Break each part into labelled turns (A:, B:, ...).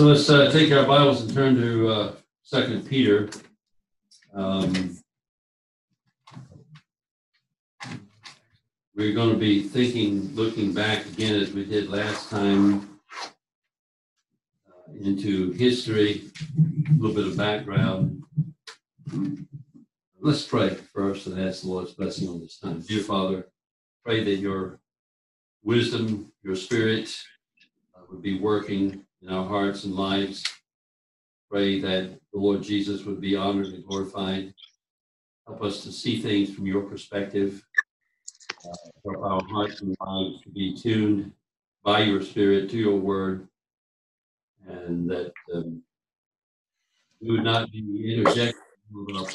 A: So let's uh, take our Bibles and turn to uh, Second Peter. Um, we're going to be thinking, looking back again as we did last time, uh, into history, a little bit of background. Let's pray first and ask the Lord's blessing on this time. Dear Father, pray that your wisdom, your spirit uh, would be working in our hearts and lives. Pray that the Lord Jesus would be honored and glorified. Help us to see things from your perspective. Uh, help our hearts and lives to be tuned by your Spirit to your word, and that um, we would not be interjected with our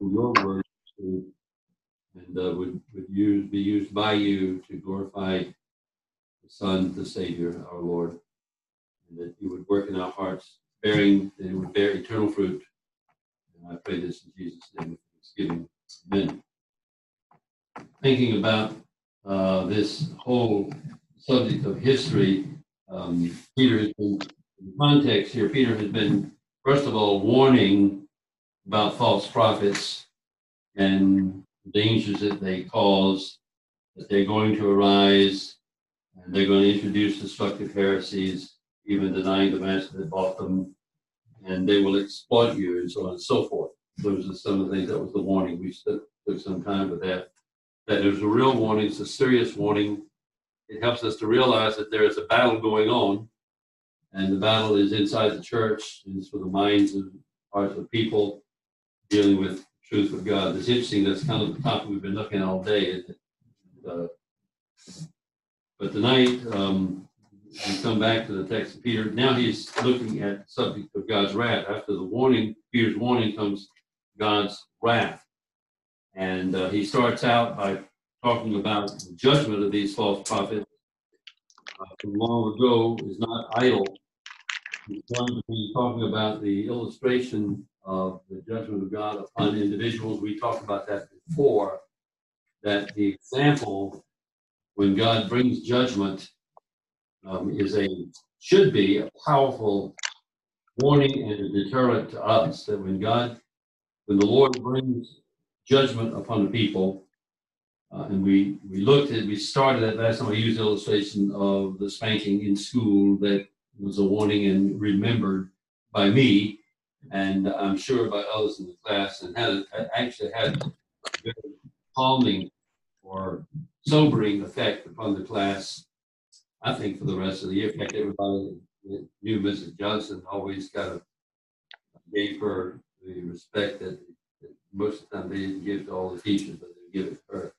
A: your word and uh, would, would use, be used by you to glorify the Son, the Savior, our Lord, and that you would work in our hearts, bearing, that it would bear eternal fruit. And I pray this in Jesus' name with thanksgiving. Amen. Thinking about uh, this whole subject of history, um, Peter has been, in context here, Peter has been, first of all, warning about false prophets and dangers that they cause, that they're going to arise, and they're going to introduce destructive heresies, even denying the master that bought them, and they will exploit you, and so on and so forth. Those are some of the things that was the warning. We took some time with that. That there's a real warning, it's a serious warning. It helps us to realize that there is a battle going on, and the battle is inside the church, and it's for the minds and hearts of people dealing with truth of God. It's interesting, that's kind of the topic we've been looking at all day. Uh, but tonight, um, we come back to the text of Peter. Now he's looking at the subject of God's wrath. After the warning, Peter's warning comes God's wrath. And uh, he starts out by talking about the judgment of these false prophets uh, from long ago is not idle. He's going to be talking about the illustration of the judgment of God upon individuals. We talked about that before, that the example when God brings judgment um, is a should be a powerful warning and a deterrent to us that when God, when the Lord brings judgment upon the people, uh, and we we looked at we started at last time I used the illustration of the spanking in school that was a warning and remembered by me, and I'm sure by others in the class, and had actually had a very calming or sobering effect upon the class, I think, for the rest of the year. In fact, everybody knew Mrs. Johnson always kind of gave her the respect that, that most of the time they didn't give to all the teachers, but they give it to her.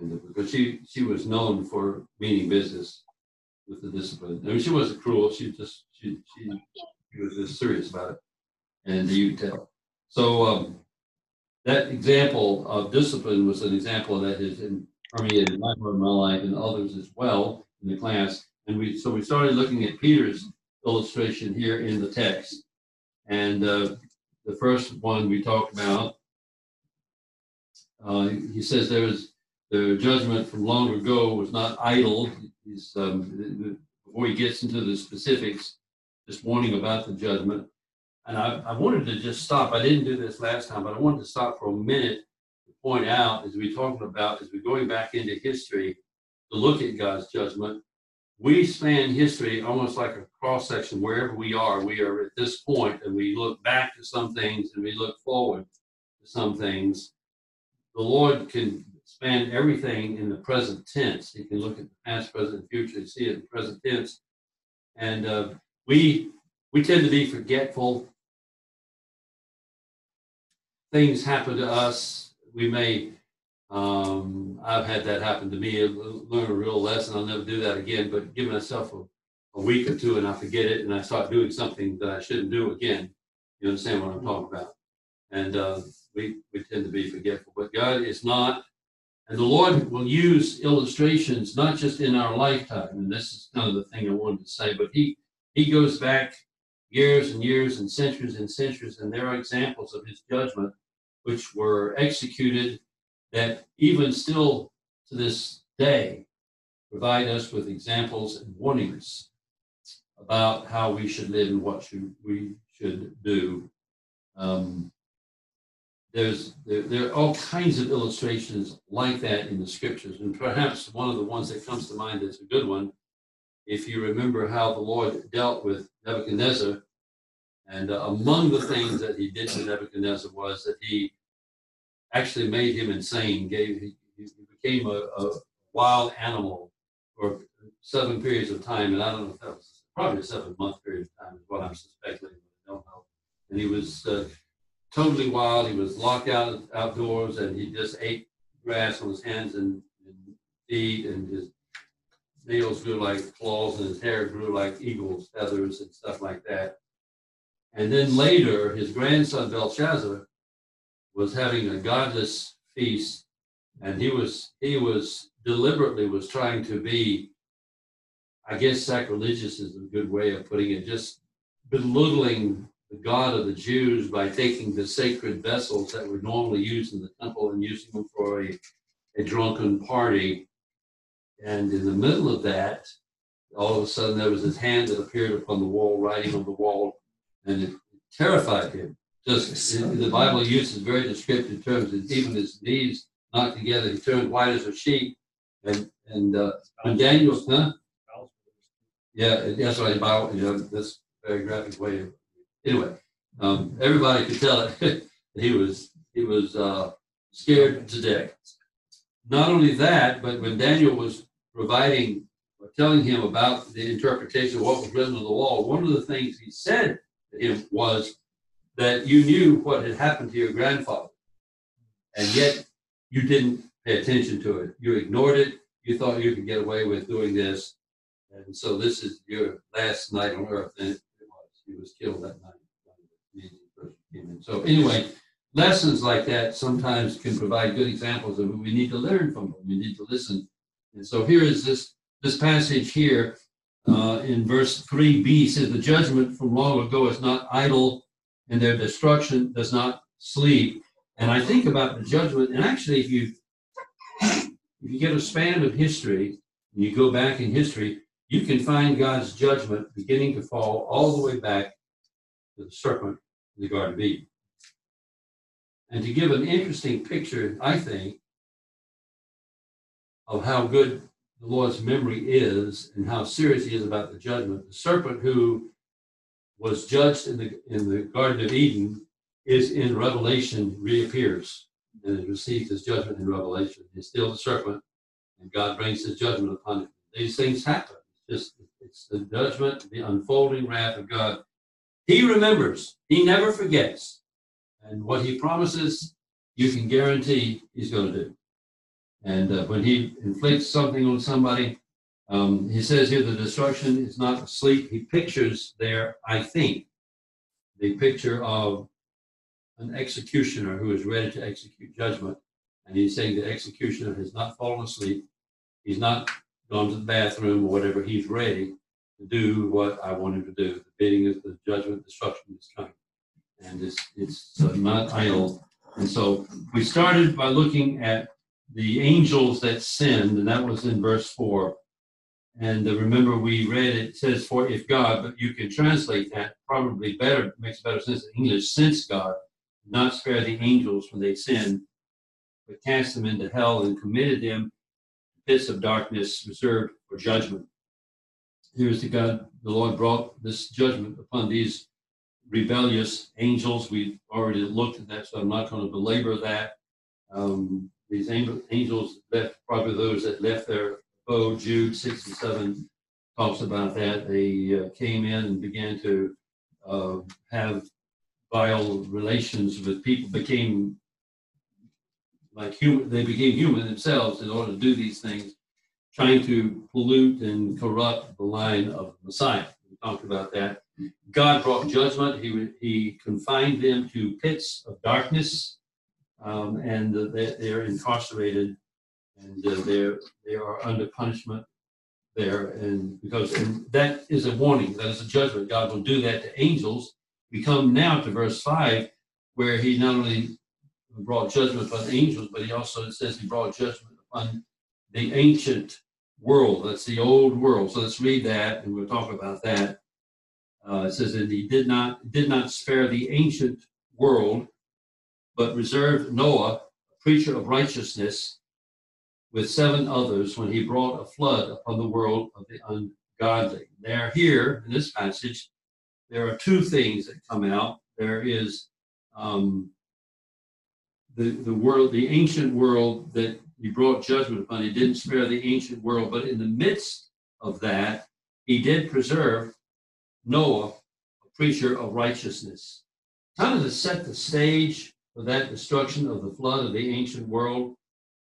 A: And because she, she was known for meaning business with the discipline. I mean, she wasn't cruel. She just, she, she, she was just serious about it. And you tell. So, um, that example of discipline was an example that has permeated my of my life and others as well in the class. And we so we started looking at Peter's illustration here in the text. And uh, the first one we talked about, uh, he says there was the judgment from long ago was not idle. He's, um, before he gets into the specifics, just warning about the judgment. And I, I wanted to just stop. I didn't do this last time, but I wanted to stop for a minute point out as we're talking about, as we're going back into history to look at God's judgment, we span history almost like a cross section wherever we are. We are at this point and we look back to some things and we look forward to some things. The Lord can span everything in the present tense. He can look at the past, present, future and see it in the present tense. And uh, we we tend to be forgetful. Things happen to us we may, um, I've had that happen to me, learn a real lesson. I'll never do that again, but give myself a, a week or two and I forget it and I start doing something that I shouldn't do again. You understand what I'm talking about? And uh, we, we tend to be forgetful, but God is not. And the Lord will use illustrations not just in our lifetime, and this is kind of the thing I wanted to say, but He He goes back years and years and centuries and centuries, and there are examples of His judgment which were executed that even still to this day provide us with examples and warnings about how we should live and what should we should do. Um, there's there, there, are all kinds of illustrations like that in the scriptures, and perhaps one of the ones that comes to mind is a good one, if you remember how the Lord dealt with Nebuchadnezzar, and uh, among the things that he did to Nebuchadnezzar was that he actually made him insane, gave he, became a, a wild animal for seven periods of time, and I don't know if that was probably a seven month period of time is what I'm suspecting. I don't know. And he was uh, totally wild. He was locked out outdoors, and he just ate grass on his hands and, and feet, and his nails grew like claws, and his hair grew like eagle's feathers and stuff like that. And then later, his grandson Belshazzar was having a godless feast, and he was he was deliberately was trying to be, I guess, sacrilegious is a good way of putting it, just belittling the God of the Jews by taking the sacred vessels that were normally used in the temple and using them for a, a drunken party. And in the middle of that, all of a sudden there was this hand that appeared upon the wall, writing on the wall, and it terrified him. Just the Bible uses very descriptive terms. And even his knees knocked together, he turned white as a sheet. And and uh, when Daniel, huh? Yeah, that's right. Bible, you know, that's very graphic way of anyway, um, everybody could tell it. he was he was uh, scared to death. Not only that, but when Daniel was providing or telling him about the interpretation of what was written on the wall, one of the things he said him was that you knew what had happened to your grandfather, and yet you didn't pay attention to it. You ignored it. You thought you could get away with doing this, and so this is your last night on earth. And it was. he was killed that night. So anyway, lessons like that sometimes can provide good examples of what we need to learn from them. We need to listen. And so here is this this passage here uh, in verse 3b says the judgment from long ago is not idle and their destruction does not sleep. And I think about the judgment, and actually if you if you get a span of history and you go back in history, you can find God's judgment beginning to fall all the way back to the serpent in the Garden of Eden. And to give an interesting picture, I think, of how good the Lord's memory is and how serious he is about the judgment, the serpent who was judged in the in the Garden of Eden is in Revelation reappears and receives his judgment in Revelation. He's still the serpent, and God brings his judgment upon him. These things happen It's just it's the judgment, the unfolding wrath of God. He remembers. He never forgets. And what he promises, you can guarantee he's going to do. And uh, when he inflicts something on somebody, um, he says here the destruction is not asleep. He pictures there, I think, the picture of an executioner who is ready to execute judgment. And he's saying the executioner has not fallen asleep. He's not gone to the bathroom or whatever, he's ready to do what I want him to do. The bidding of the judgment, destruction is coming. And it's, it's not idle. And so we started by looking at the angels that sinned, and that was in verse 4. And uh, remember, we read it, says, For if God, but you can translate that probably better, makes better sense in English, since God not spare the angels when they sinned, but cast them into hell and committed them pits of darkness reserved for judgment. Here's the God, the Lord brought this judgment upon these rebellious angels. We've already looked at that, so I'm not going to belabor that. Um, these angels left, probably those that left their abode. Jude 6 and 7 talks about that. They uh, came in and began to uh, have vile relations with people, became like human, they became human themselves in order to do these things, trying to pollute and corrupt the line of Messiah. We talked about that. God brought judgment. He, he confined them to pits of darkness, um, and uh, they, they're incarcerated, and uh, they're they are under punishment there. And because and that is a warning, that is a judgment. God will do that to angels. We come now to verse five, where He not only brought judgment upon angels, but he also says he brought judgment upon the ancient world. That's the old world. So let's read that and we'll talk about that. Uh, it says that he did not did not spare the ancient world, but reserved Noah, a preacher of righteousness, with seven others when he brought a flood upon the world of the ungodly. There, here in this passage, there are two things that come out. There is um, the the world, the ancient world that he brought judgment upon. He didn't spare the ancient world, but in the midst of that, he did preserve Noah, a preacher of righteousness. Kind of to set the stage for that destruction of the flood of the ancient world.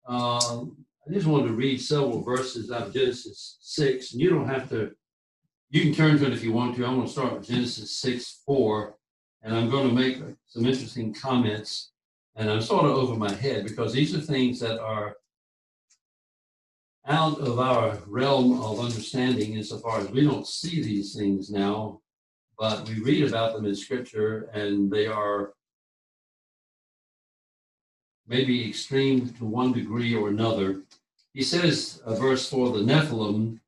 A: Um, I just wanted to read several verses out of Genesis 6, and you don't have to, you can turn to it if you want to. I'm going to start with Genesis 6 4, and I'm going to make some interesting comments, and I'm sort of over my head because these are things that are out of our realm of understanding insofar as we don't see these things now, but we read about them in Scripture, and they are maybe extreme to one degree or another. He says, uh, verse 4, the Nephilim,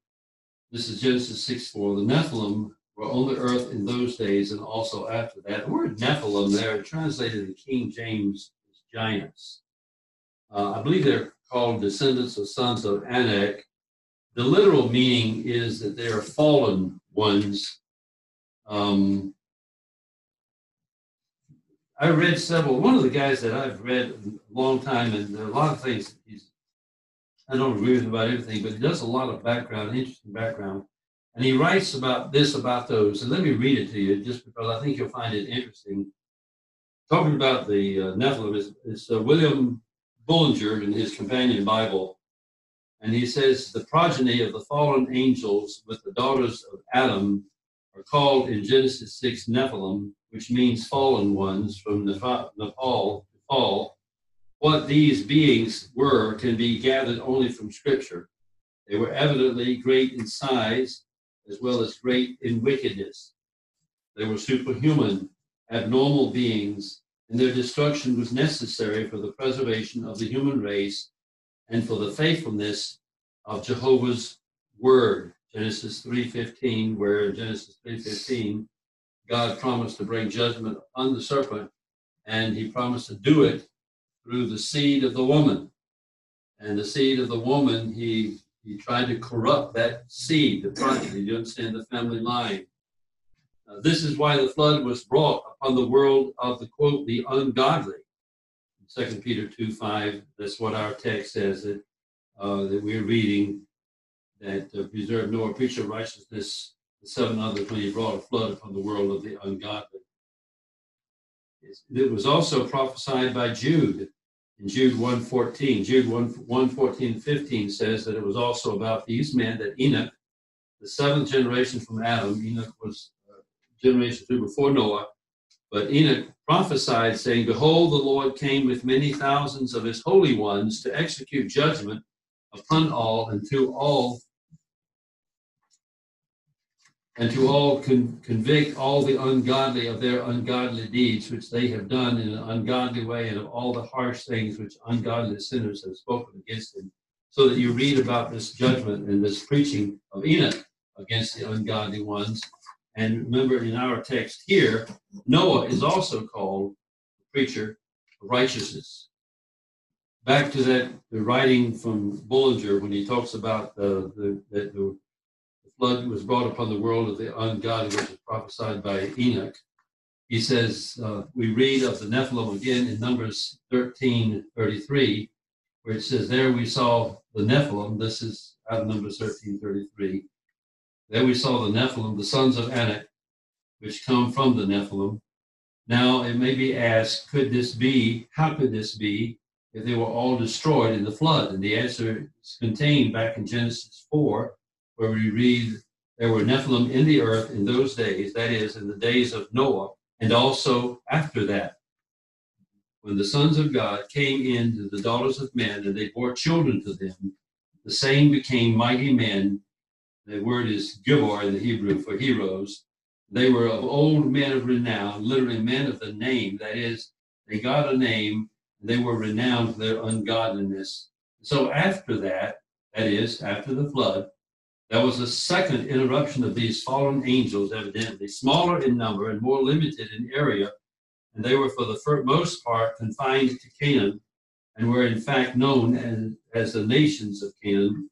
A: this is Genesis 6 4, the Nephilim were on the earth in those days and also after that. The word Nephilim there, translated in King James, is giants. Uh, I believe they're called descendants of sons of Anak. The literal meaning is that they are fallen ones. Um, I read several. One of the guys that I've read a long time, and a lot of things he's. I don't agree with about everything, but he does a lot of background, interesting background, and he writes about this, about those. And let me read it to you, just because I think you'll find it interesting. Talking about the uh, Nephilim is, uh, William Bullinger in his companion Bible, and he says the progeny of the fallen angels with the daughters of Adam are called in Genesis 6 Nephilim, which means fallen ones from naphal, naphal. What these beings were can be gathered only from Scripture. They were evidently great in size as well as great in wickedness. They were superhuman, abnormal beings, and their destruction was necessary for the preservation of the human race and for the faithfulness of Jehovah's word. Genesis 3:15, where in Genesis 3:15 God promised to bring judgment on the serpent, and he promised to do it through the seed of the woman. And the seed of the woman, he he tried to corrupt that seed, the progeny. You understand the family line. Uh, this is why the flood was brought upon the world of the quote the ungodly. Second Peter two five. That's what our text says that uh, that we're reading. That uh, preserved Noah, preacher of righteousness, the seven others when he brought a flood upon the world of the ungodly. It was also prophesied by Jude in Jude 1.14. Jude 1, 1 15 says that it was also about these men that Enoch, the seventh generation from Adam, Enoch was uh, generation through before Noah. But Enoch prophesied, saying, Behold, the Lord came with many thousands of his holy ones to execute judgment upon all and to all and to all con- convict all the ungodly of their ungodly deeds which they have done in an ungodly way and of all the harsh things which ungodly sinners have spoken against him so that you read about this judgment and this preaching of enoch against the ungodly ones and remember in our text here, Noah is also called a preacher of righteousness. Back to that the writing from Bullinger when he talks about the, the, the, the flood was brought upon the world of the ungodly, which is prophesied by Enoch. He says, uh, we read of the Nephilim again in Numbers 13 33, where it says, There we saw the Nephilim. This is out of Numbers 13 33. There we saw the Nephilim, the sons of Anak, which come from the Nephilim. Now it may be asked, could this be, how could this be, if they were all destroyed in the flood? And the answer is contained back in Genesis 4, where we read, there were Nephilim in the earth in those days, that is, in the days of Noah, and also after that. When the sons of God came in to the daughters of men, and they bore children to them, the same became mighty men the word is gibor in the Hebrew for heroes. They were of old men of renown, literally men of the name. That is, they got a name. They were renowned for their ungodliness. So after that, that is, after the flood, There was a second interruption of these fallen angels, evidently, smaller in number and more limited in area, and they were for the most part confined to Canaan and were in fact known as, as the nations of Canaan.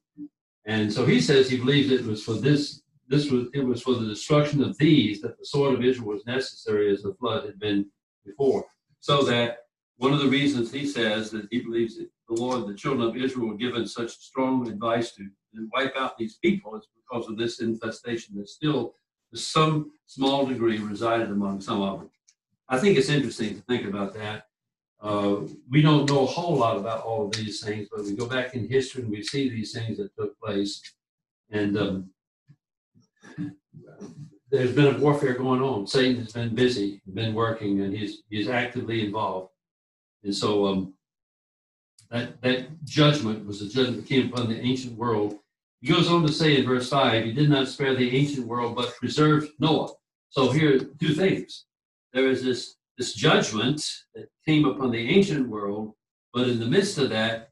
A: And so he says he believes it was for this, this was it was for the destruction of these that the sword of Israel was necessary as the flood had been before. So that one of the reasons he says that he believes that the Lord, the children of Israel were given such strong advice to, to wipe out these people is because of this infestation that still to some small degree resided among some of them. I think it's interesting to think about that. Uh, we don't know a whole lot about all of these things, but we go back in history and we see these things that took place. And um, there's been a warfare going on. Satan has been busy, been working, and he's he's actively involved. And so um, that that judgment was a judgment that came upon the ancient world. He goes on to say in verse five, "He did not spare the ancient world, but preserved Noah." So here, two things. There is this this judgment that came upon the ancient world, but in the midst of that,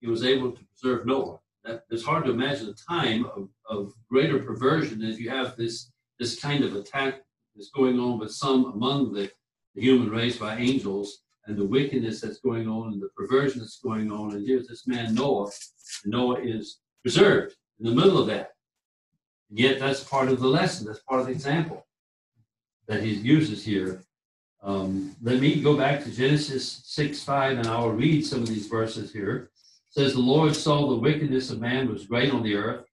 A: he was able to preserve Noah. That, it's hard to imagine a time of, of greater perversion if you have this, this kind of attack that's going on with some among the, the human race by angels and the wickedness that's going on and the perversion that's going on. And here's this man, Noah, Noah is preserved in the middle of that. And yet, that's part of the lesson, that's part of the example that he uses here um, let me go back to Genesis 6 5, and I'll read some of these verses here. It says, The Lord saw the wickedness of man was great on the earth,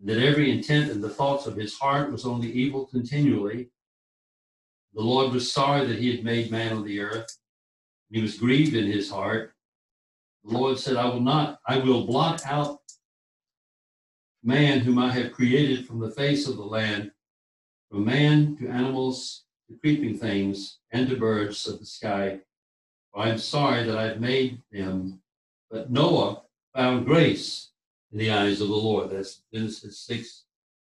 A: that every intent and the thoughts of his heart was only evil continually. The Lord was sorry that he had made man on the earth, he was grieved in his heart. The Lord said, I will not, I will blot out man whom I have created from the face of the land, from man to animals to creeping things and to birds of the sky. For I am sorry that I've made them. But Noah found grace in the eyes of the Lord. That's Genesis 6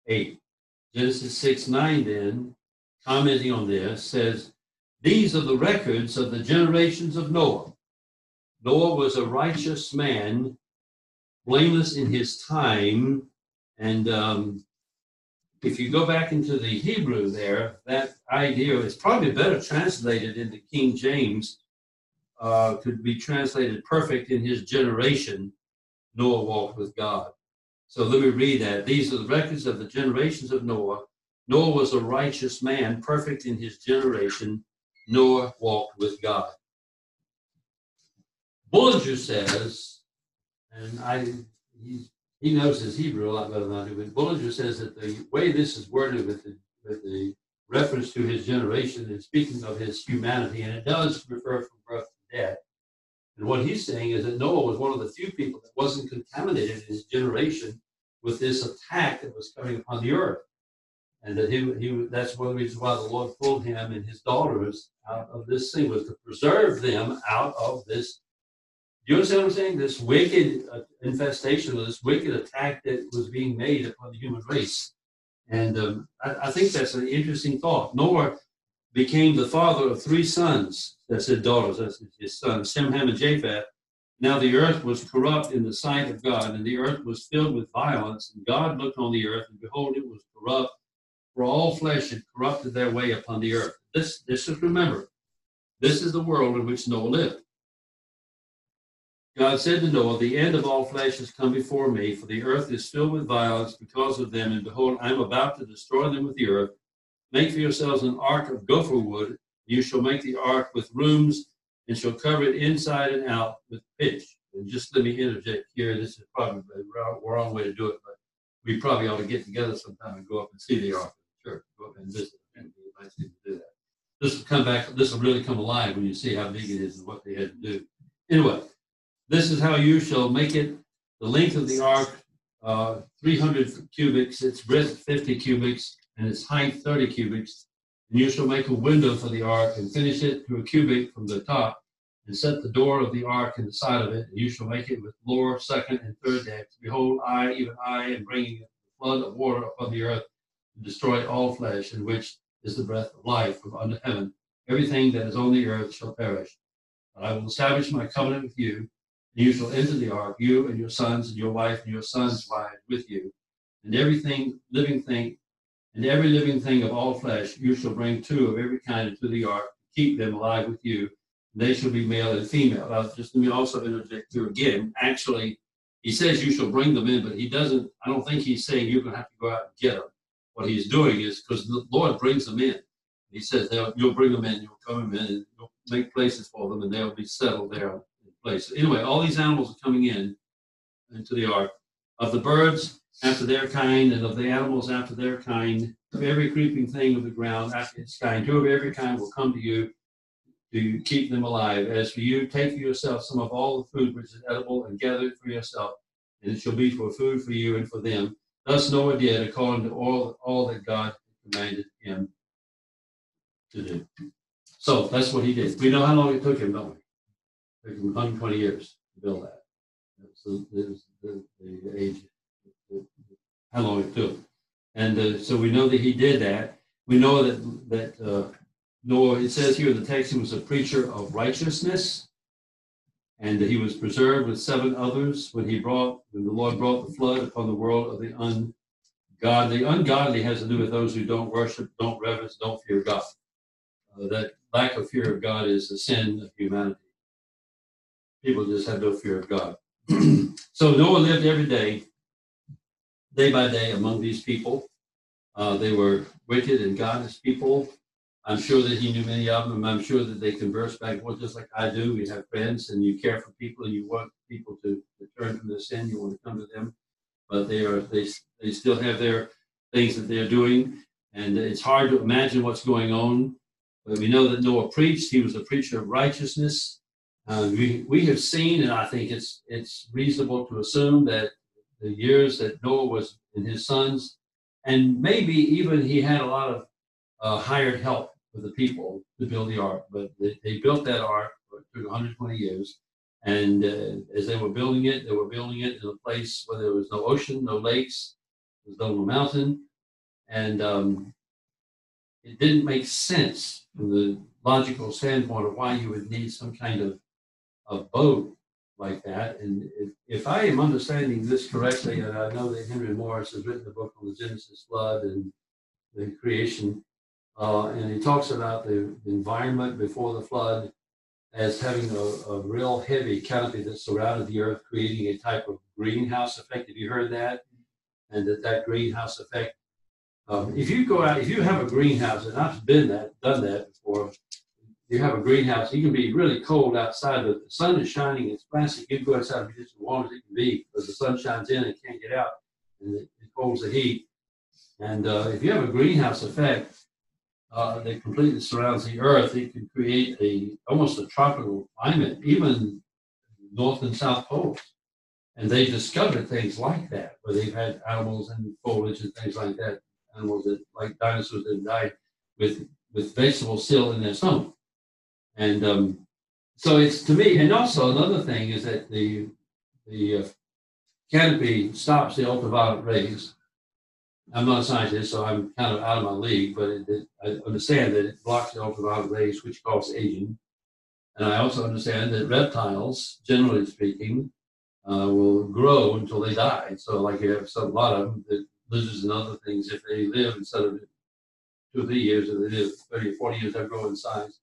A: 8. Genesis 6 9, then, commenting on this, says, These are the records of the generations of Noah. Noah was a righteous man, blameless in his time, and um, if you go back into the Hebrew there, that idea is probably better translated into King James, uh, could be translated perfect in his generation. Noah walked with God. So let me read that. These are the records of the generations of Noah. Noah was a righteous man, perfect in his generation. Noah walked with God. Bullinger says, and I, he's he knows his Hebrew a lot better than I do. But Bullinger says that the way this is worded with the, with the reference to his generation and speaking of his humanity, and it does refer from birth to death. And what he's saying is that Noah was one of the few people that wasn't contaminated in his generation with this attack that was coming upon the earth. And that he, he that's one of the reasons why the Lord pulled him and his daughters out of this thing was to preserve them out of this you understand what I'm saying? This wicked uh, infestation or this wicked attack that was being made upon the human race. And um, I, I, think that's an interesting thought. Noah became the father of three sons. That's his daughters. That's his sons, Shem, Ham, and Japheth. Now the earth was corrupt in the sight of God, and the earth was filled with violence. And God looked on the earth, and behold, it was corrupt, for all flesh had corrupted their way upon the earth. This, this is remember, this is the world in which Noah lived. God said to Noah, The end of all flesh has come before me, for the earth is filled with violence because of them, and behold, I am about to destroy them with the earth. Make for yourselves an ark of gopher wood. You shall make the ark with rooms, and shall cover it inside and out with pitch. And just let me interject here. This is probably the wrong way to do it, but we probably ought to get together sometime and go up and see the ark of the church. Go up and visit. Nice to do that. This will come back. This will really come alive when you see how big it is and what they had to do. Anyway, this is how you shall make it. The length of the ark, uh, 300 cubits, its breadth 50 cubits, and its height 30 cubits. And you shall make a window for the ark and finish it to a cubit from the top, and set the door of the ark in the side of it. And you shall make it with lower, second, and third decks. Behold, I, even I, am bringing a flood of water upon the earth to destroy all flesh, in which is the breath of life from under heaven. Everything that is on the earth shall perish. But I will establish my covenant with you you shall enter the ark, you and your sons and your wife and your sons' wives with you. and everything living thing, and every living thing of all flesh, you shall bring two of every kind into the ark, keep them alive with you. They shall be male and female. Now, just let me also interject here again. Actually, he says you shall bring them in, but he doesn't, I don't think he's saying you're going to have to go out and get them. What he's doing is because the Lord brings them in. He says you'll bring them in, you'll come in, and you'll make places for them, and they'll be settled there place. Anyway, all these animals are coming in into the ark. Of the birds after their kind, and of the animals after their kind, of every creeping thing of the ground after its kind, two of every kind will come to you to keep them alive. As for you, take for yourself some of all the food which is edible and gather it for yourself, and it shall be for food for you and for them. Thus Noah did according to all, all that God commanded him to do. So that's what he did. We know how long it took him, don't we? It him 120 years to build that. So there's the, the age, how long it took. And uh, so we know that he did that. We know that that uh, Noah, it says here in the text, he was a preacher of righteousness, and that he was preserved with seven others when he brought, when the Lord brought the flood upon the world of the ungodly. Ungodly has to do with those who don't worship, don't reverence, don't fear God. Uh, that lack of fear of God is a sin of humanity. People just have no fear of God. so Noah lived every day, day by day, among these people. Uh, they were wicked and godless people. I'm sure that he knew many of them. I'm sure that they converse back and forth just like I do. We have friends, and you care for people, and you want people to, to turn from their sin. You want to come to them, but they are they they still have their things that they're doing, and it's hard to imagine what's going on. But we know that Noah preached. He was a preacher of righteousness. Uh, we we have seen, and I think it's it's reasonable to assume that the years that Noah was in his sons, and maybe even he had a lot of uh, hired help for the people to build the ark, but they, they built that ark. Took 120 years, and uh, as they were building it, they were building it in a place where there was no ocean, no lakes, there was no mountain, and um, it didn't make sense from the logical standpoint of why you would need some kind of a boat like that. And if, if, I am understanding this correctly, and I know that Henry Morris has written a book on the Genesis flood and the creation uh, and he talks about the environment before the flood as having a, a, real heavy canopy that surrounded the earth, creating a type of greenhouse effect. Have you heard that? And that that greenhouse effect. Um, if you go out, if you have a greenhouse, and I've been that, done that before. You have a greenhouse. You can be really cold outside, but the sun is shining. It's plastic. You can go outside and be as warm as it can be because the sun shines in and can't get out, and it, it holds the heat. And uh, if you have a greenhouse effect, uh, that completely surrounds the Earth, it can create a almost a tropical climate, even north and south poles. And they discovered things like that, where they've had animals and foliage and things like that, animals that like dinosaurs that died with with vegetables still in their stomach. And um, so it's to me, and also another thing is that the the uh, canopy stops the ultraviolet rays I'm not a scientist, so I'm kind of out of my league, but it, it, I understand that it blocks the ultraviolet rays, which cause aging. And I also understand that reptiles, generally speaking, uh, will grow until they die. So, like you have some, a lot of them, lizards and other things, if they live instead of two or three years, if they live 30 or 40 years, they grow in size.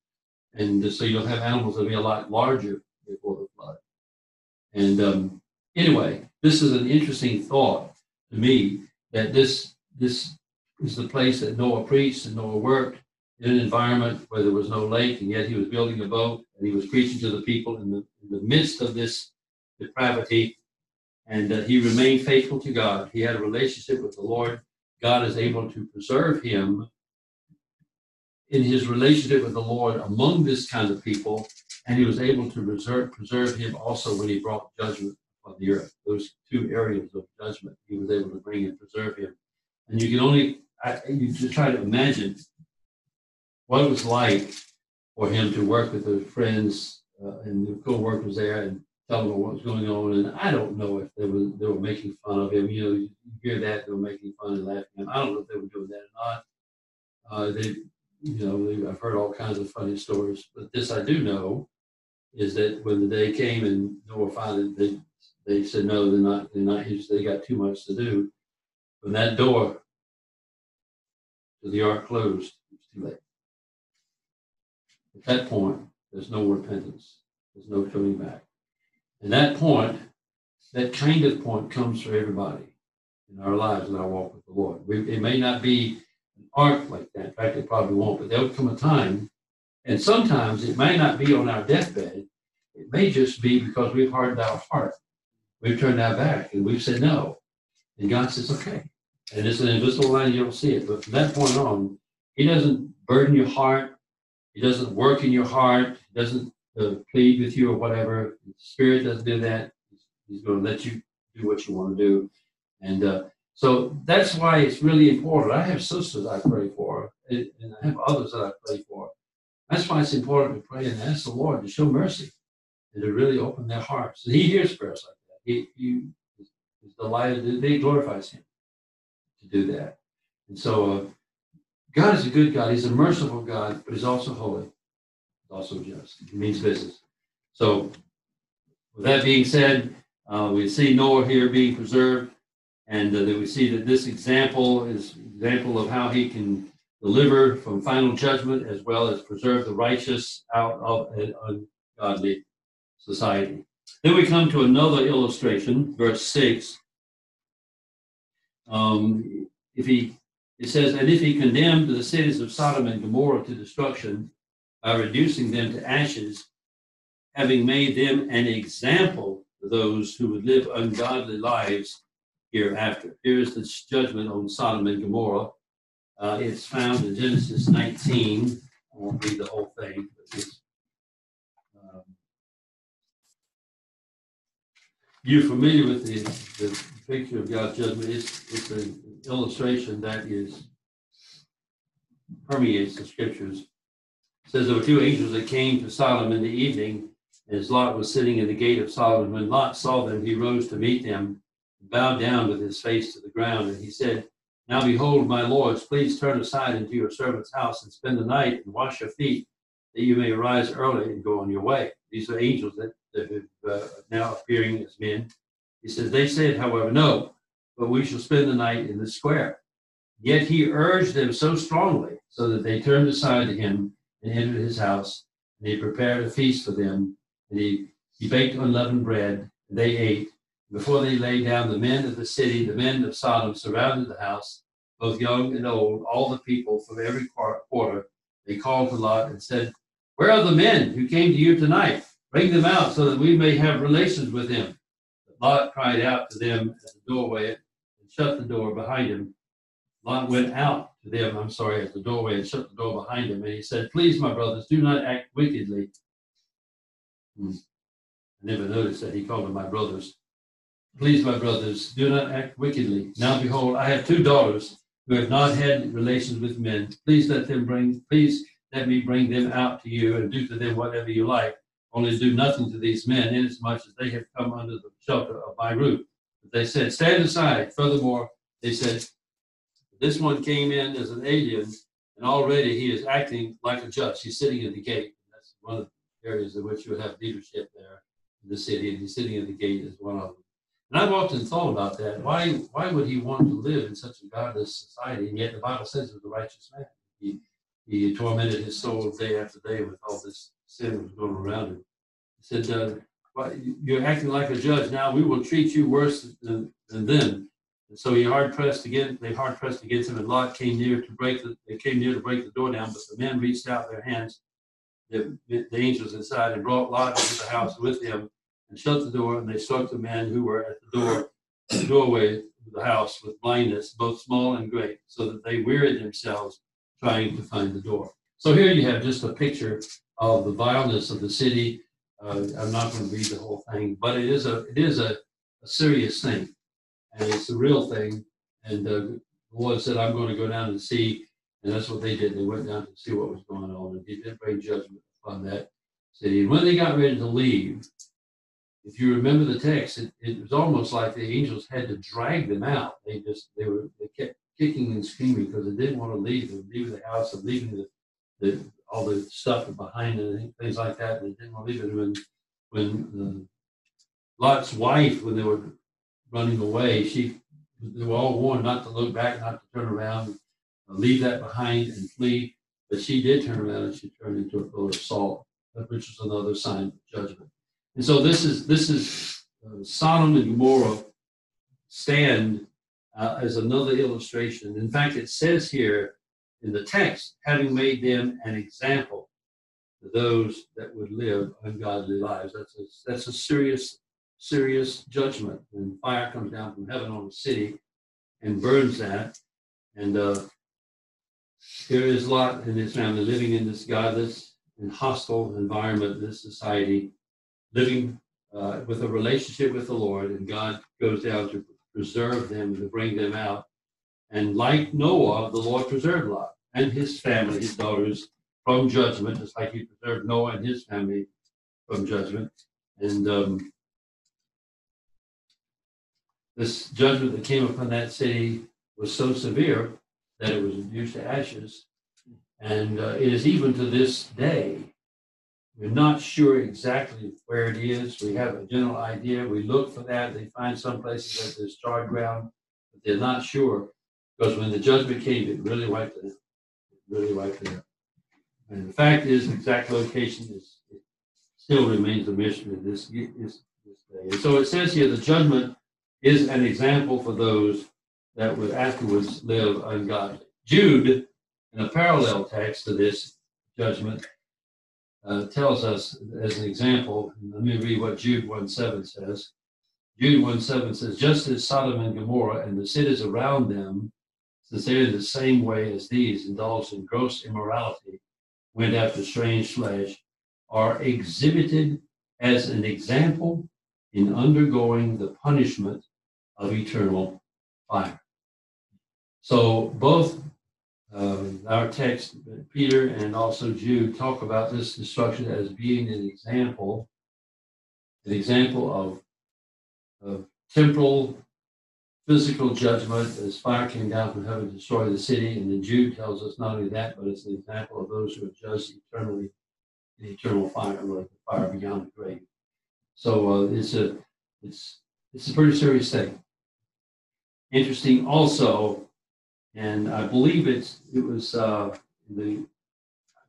A: And so you'll have animals that will be a lot larger before the flood. And um, anyway, this is an interesting thought to me that this this is the place that Noah preached and Noah worked in an environment where there was no lake, and yet he was building a boat and he was preaching to the people in the, in the midst of this depravity. And uh, he remained faithful to God. He had a relationship with the Lord. God is able to preserve him in his relationship with the Lord among this kind of people, and he was able to preserve, preserve him also when he brought judgment on the earth. Those two areas of judgment, he was able to bring and preserve him. And you can only, I, you just try to imagine what it was like for him to work with his friends uh, and the co-workers there and tell them what was going on. And I don't know if they were they were making fun of him. You know, you hear that they were making fun and laughing. I don't know if they were doing that or not. Uh, they, you know, I've heard all kinds of funny stories. But this I do know is that when the day came and Noah finally they they said no, they're not they're not used, They got too much to do When that door to the ark closed, it was too late. At that point, there's no repentance. There's no coming back. And that point, that kind of point comes for everybody in our lives in our walk with the Lord. We, it may not be ark like that. In fact, it probably won't, but there'll come a time, and sometimes it may not be on our deathbed. It may just be because we've hardened our heart. We've turned our back and we've said no. And God says, okay. And it's an invisible line, you don't see it. But from that point on, He doesn't burden your heart. He doesn't work in your heart. He doesn't uh, plead with you or whatever. The Spirit doesn't do that. He's going to let you do what you want to do. And uh, so that's why it's really important. I have sisters I pray for, and I have others that I pray for. That's why it's important to pray and ask the Lord to show mercy and to really open their hearts. And He hears prayers like that. He, he is delighted. They glorifies Him to do that. And so uh, God is a good God. He's a merciful God, but He's also holy. He's also just. He means business. So, with that being said, uh, we see Noah here being preserved, and uh, that we see that this example is example of how he can deliver from final judgment as well as preserve the righteous out of an ungodly society. Then we come to another illustration, verse 6. Um, if he, it says, and if he condemned the cities of Sodom and Gomorrah to destruction by reducing them to ashes, having made them an example for those who would live ungodly lives hereafter. Here is the judgment on Sodom and Gomorrah. Uh, it's found in Genesis 19. I won't read the whole thing, but um, you're familiar with the, the picture of God's judgment. It's, it's an illustration that is permeates the scriptures. It says there were two angels that came to Sodom in the evening as Lot was sitting in the gate of Sodom, when Lot saw them, he rose to meet them, bowed down with his face to the ground, and he said, Now behold, my lords, please turn aside into your servant's house and spend the night and wash your feet, that you may arise early and go on your way. These are angels that, that are uh, now appearing as men. He says, They said, however, no, but we shall spend the night in the square. Yet he urged them so strongly, so that they turned aside to him and entered his house, and he prepared a feast for them and he, he baked unleavened bread, and they ate. Before they lay down, the men of the city, the men of Sodom, surrounded the house, both young and old, all the people from every quarter. They called to Lot and said, Where are the men who came to you tonight? Bring them out so that we may have relations with them. But Lot cried out to them at the doorway and shut the door behind him. Lot went out to them, I'm sorry, at the doorway and shut the door behind him. And he said, Please, my brothers, do not act wickedly hmm. I never noticed that he called them my brothers. Please, my brothers, do not act wickedly. Now behold, I have two daughters who have not had relations with men. Please let them bring, please let me bring them out to you and do to them whatever you like. Only do nothing to these men, inasmuch as they have come under the shelter of my roof. But they said, Stand aside. Furthermore, they said, This one came in as an alien, and already he is acting like a judge. He's sitting at the gate. That's one of the areas in which you have leadership there in the city, and he's sitting at the gate as one of them. And I've often thought about that. Why why would he want to live in such a godless society? And yet the Bible says he's a righteous man. He he tormented his soul day after day with all this sin that was going around him. He said, uh, "You're acting like a judge. Now we will treat you worse than, than them." And so he hard pressed again. They hard pressed against him, and Lot came near to break the. They came near to break the door down, but the men reached out their hands the, the angels inside and brought Lot into the house with him and shut the door. And they struck the men who were at the door, the doorway of the house with blindness, both small and great, so that they wearied themselves trying to find the door. So here you have just a picture of the vileness of the city. Uh, I'm not going to read the whole thing, but it is a it is a, a serious thing, and it's a real thing. And uh, the Lord said, "I'm going to go down and see and that's what they did. They went down to see what was going on, and he did bring judgment upon that city. And when they got ready to leave, if you remember the text, it, it was almost like the angels had to drag them out. They just they were they kept kicking and screaming because they didn't want to leave. They leaving the house and leaving the, the all the stuff behind and things like that. They didn't want to leave it. When when the, Lot's wife, when they were running away, she they were all warned not to look back, not to turn around, uh, leave that behind and flee. But she did turn around and she turned into a pillar of salt, which was another sign of judgment. And so this is this is uh, Sodom and Gomorrah stand uh, as another illustration. In fact, it says here in the text, having made them an example to those that would live ungodly lives. That's a, that's a serious, serious judgment. When fire comes down from heaven on a city and burns that, and uh, here is Lot and his family living in this godless and hostile environment, this society, living uh, with a relationship with the Lord, and God goes down to preserve them and to bring them out. And like Noah, the Lord preserved Lot and his family, his daughters, from judgment, just like he preserved Noah and his family from judgment. And um, this judgment that came upon that city was so severe that it was reduced to ashes. And uh, it is even to this day. We're not sure exactly where it is. We have a general idea. We look for that. They find some places that there's charred ground, but they're not sure because when the judgment came, it really wiped it. out. It really wiped it out. And the fact is, the exact location is still remains a mystery this, this, this day. And so it says here the judgment is an example for those that would afterwards live ungodly. Jude, in a parallel text to this judgment, uh, tells us as an example, let me read what Jude 1 7 says. Jude 1 7 says, Just as Sodom and Gomorrah and the cities around them, since they're in the same way as these, indulged in gross immorality, went after strange flesh, are exhibited as an example in undergoing the punishment of eternal fire. So both uh, our text, Peter and also Jude, talk about this destruction as being an example, an example of, of temporal, physical judgment as fire came down from heaven to destroy the city. And then Jude tells us not only that, but it's an example of those who are judged eternally in eternal fire, like the fire beyond the grave. So uh, it's a it's it's a pretty serious thing. Interesting also and I believe it's it was uh, the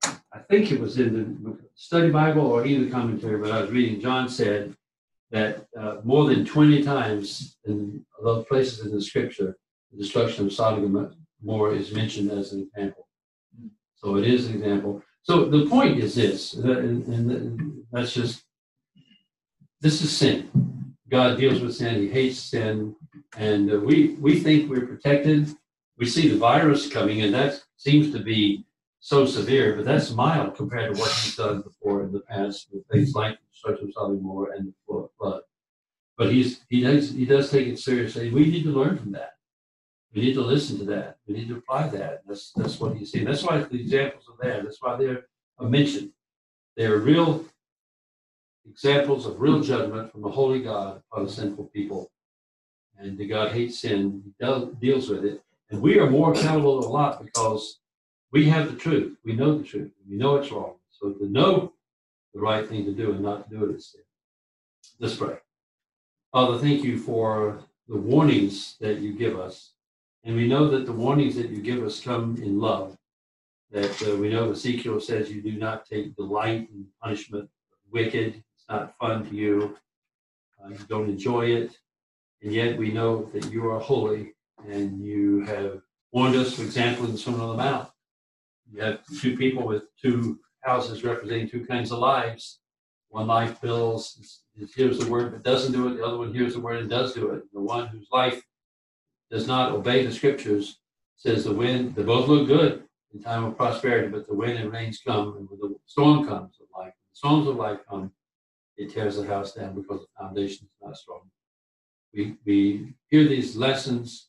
A: I think it was in the study Bible or either the commentary, but I was reading. John said that uh, more than twenty times in other places in the Scripture, the destruction of Sodom and Gomorrah is mentioned as an example. So it is an example. So the point is this, and, and that's just this is sin. God deals with sin. He hates sin, and uh, we we think we're protected we see the virus coming, and that seems to be so severe, but that's mild compared to what he's done before in the past with things like the destruction of and the flood. But he's he does he does take it seriously. We need to learn from that. We need to listen to that. We need to apply that. That's that's what he's saying. That's why the examples are there. That's why they're mentioned. They're real examples of real judgment from the holy God upon sinful people. And the God hates sin. He deals with it. And we are more accountable a lot because we have the truth. We know the truth. We know it's wrong. So to know the right thing to do and not do it is sin. Let's pray. Father, thank you for the warnings that you give us. And we know that the warnings that you give us come in love. That uh, we know Ezekiel says you do not take delight in punishment wicked. It's not fun to you. Uh, you don't enjoy it. And yet we know that you are holy and you have warned us, for example, in the Mount. You have two people with two houses representing two kinds of lives. One life builds, hears the word but doesn't do it. The other one hears the word and does do it. The one whose life does not obey the scriptures says the wind, they both look good in time of prosperity, but the wind and rains come, and when the storm comes of life, the storms of life come, it tears the house down because the foundation is not strong. We, we hear these lessons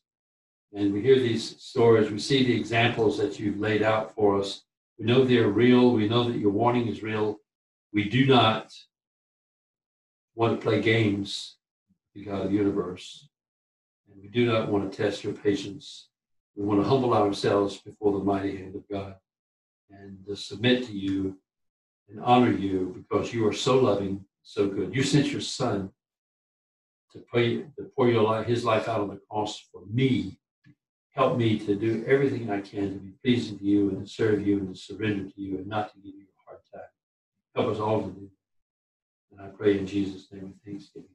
A: and we hear these stories, we see the examples that you've laid out for us. We know they're real. We know that your warning is real. We do not want to play games with the God of the universe. And we do not want to test your patience. We want to humble ourselves before the mighty hand of God and to submit to you and honor you because you are so loving, so good. You sent your son to pray, to pour your life, his life out on the cross for me. Help me to do everything I can to be pleasing to you and to serve you and to surrender to you and not to give you a hard time. Help us all to do. And I pray in Jesus' name with thanksgiving.